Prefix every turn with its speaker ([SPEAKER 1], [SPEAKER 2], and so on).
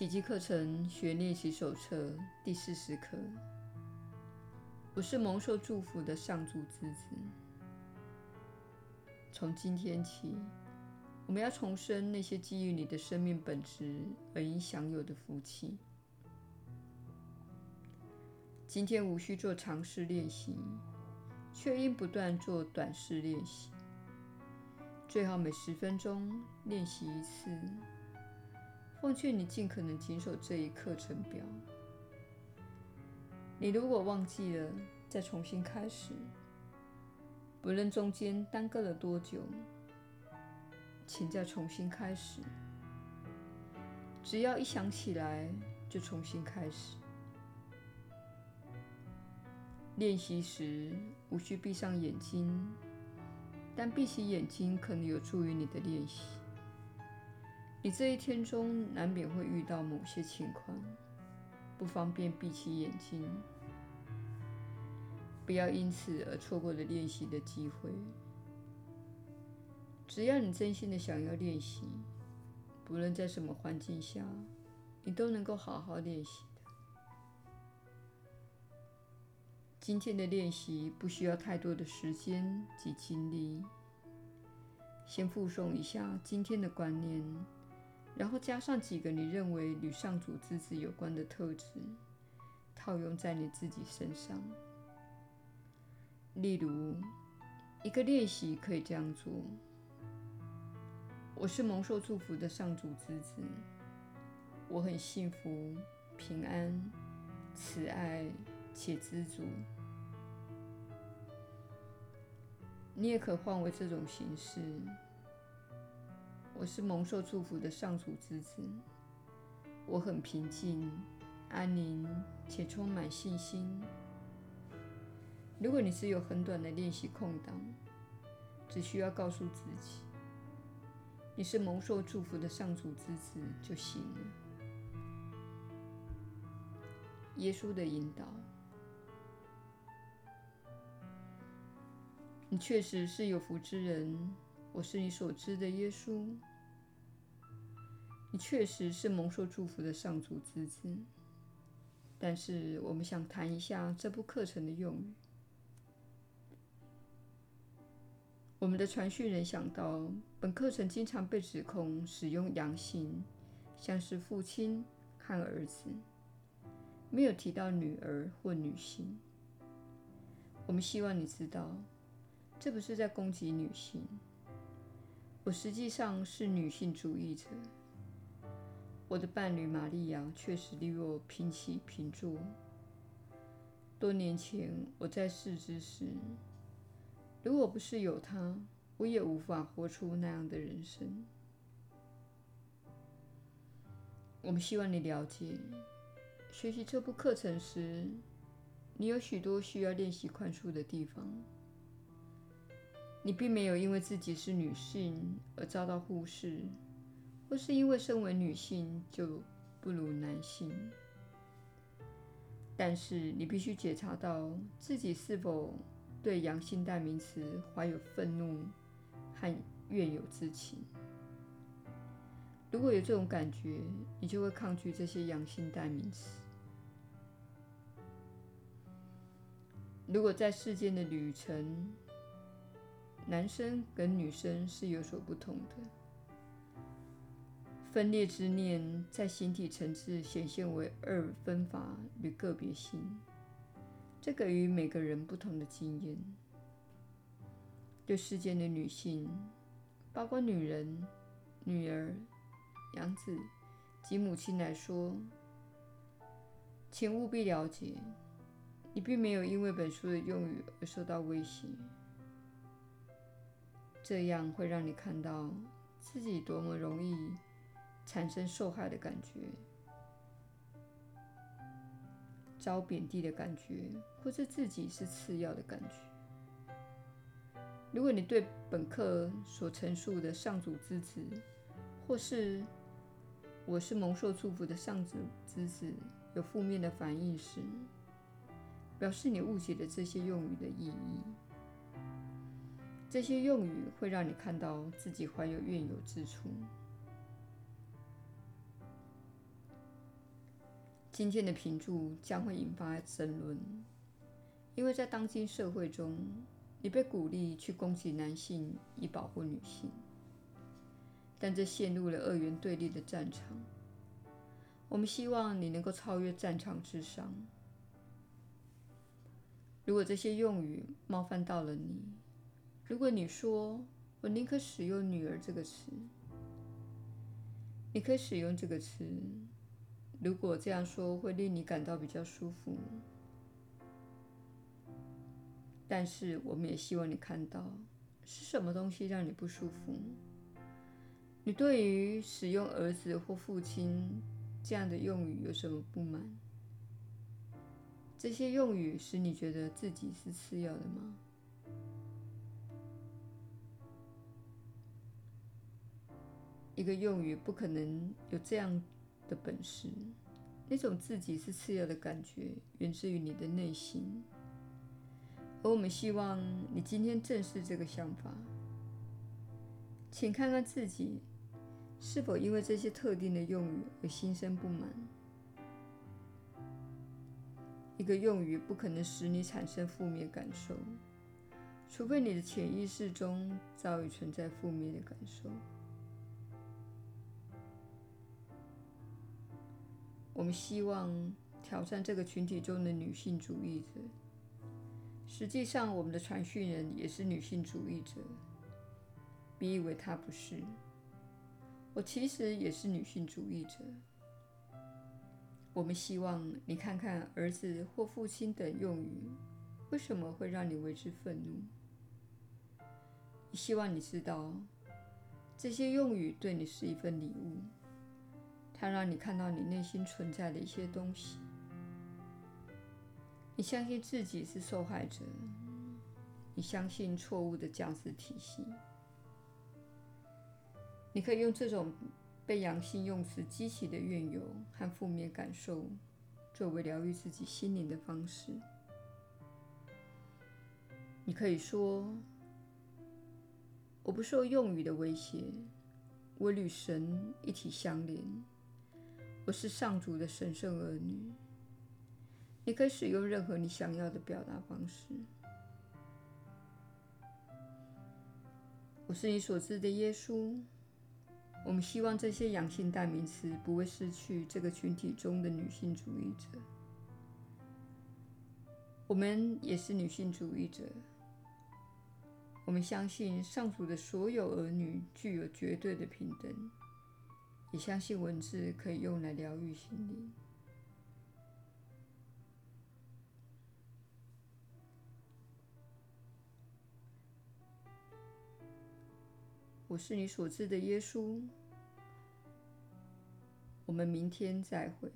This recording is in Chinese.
[SPEAKER 1] 奇迹课程学练习手册第四十课。我是蒙受祝福的上主之子。从今天起，我们要重生那些基于你的生命本质而应享有的福气。今天无需做长试练习，却应不断做短试练习。最好每十分钟练习一次。奉劝你尽可能谨守这一课程表。你如果忘记了，再重新开始。不论中间耽搁了多久，请再重新开始。只要一想起来，就重新开始。练习时无需闭上眼睛，但闭起眼睛可能有助于你的练习。你这一天中难免会遇到某些情况，不方便闭起眼睛。不要因此而错过了练习的机会。只要你真心的想要练习，不论在什么环境下，你都能够好好练习的。今天的练习不需要太多的时间及精力。先复诵一下今天的观念，然后加上几个你认为与上主之子有关的特质，套用在你自己身上。例如，一个练习可以这样做：我是蒙受祝福的上主之子，我很幸福、平安、慈爱且知足。你也可换为这种形式：我是蒙受祝福的上主之子，我很平静、安宁且充满信心。如果你只有很短的练习空档，只需要告诉自己你是蒙受祝福的上主之子就行了。耶稣的引导，你确实是有福之人。我是你所知的耶稣。你确实是蒙受祝福的上主之子。但是，我们想谈一下这部课程的用语。我们的传讯人想到，本课程经常被指控使用阳性，像是父亲和儿子，没有提到女儿或女性。我们希望你知道，这不是在攻击女性。我实际上是女性主义者。我的伴侣玛利亚确实与我平起平坐。多年前我在世之时。如果不是有他，我也无法活出那样的人生。我们希望你了解，学习这部课程时，你有许多需要练习宽恕的地方。你并没有因为自己是女性而遭到忽视，或是因为身为女性就不如男性。但是你必须检查到自己是否。对阳性代名词怀有愤怒和怨尤之情。如果有这种感觉，你就会抗拒这些阳性代名词。如果在世间的旅程，男生跟女生是有所不同的，分裂之念在形体层次显现为二分法与个别性。这给予每个人不同的经验。对世间的女性，包括女人、女儿、养子及母亲来说，请务必了解，你并没有因为本书的用语而受到威胁。这样会让你看到自己多么容易产生受害的感觉。遭贬低的感觉，或是自己是次要的感觉。如果你对本课所陈述的上主之子，或是我是蒙受祝福的上主之子，有负面的反应时，表示你误解了这些用语的意义。这些用语会让你看到自己怀有怨尤之处。今天的评注将会引发争论，因为在当今社会中，你被鼓励去攻击男性以保护女性，但这陷入了二元对立的战场。我们希望你能够超越战场之上。如果这些用语冒犯到了你，如果你说“我宁可使用‘女儿’这个词”，你可以使用这个词。如果这样说会令你感到比较舒服，但是我们也希望你看到是什么东西让你不舒服。你对于使用“儿子”或“父亲”这样的用语有什么不满？这些用语使你觉得自己是次要的吗？一个用语不可能有这样的本事。那种自己是次要的感觉源自于你的内心，而我们希望你今天正视这个想法。请看看自己是否因为这些特定的用语而心生不满。一个用语不可能使你产生负面感受，除非你的潜意识中早已存在负面的感受。我们希望挑战这个群体中的女性主义者。实际上，我们的传讯人也是女性主义者。别以为她不是，我其实也是女性主义者。我们希望你看看“儿子”或“父亲”等用语为什么会让你为之愤怒。希望你知道，这些用语对你是一份礼物。它让你看到你内心存在的一些东西。你相信自己是受害者，你相信错误的价值体系。你可以用这种被阳性用词激起的怨尤和负面感受，作为疗愈自己心灵的方式。你可以说：“我不受用语的威胁，我与神一体相连。”我是上主的神圣儿女。你可以使用任何你想要的表达方式。我是你所知的耶稣。我们希望这些阳性代名词不会失去这个群体中的女性主义者。我们也是女性主义者。我们相信上主的所有儿女具有绝对的平等。也相信文字可以用来疗愈心灵。我是你所知的耶稣。我们明天再会。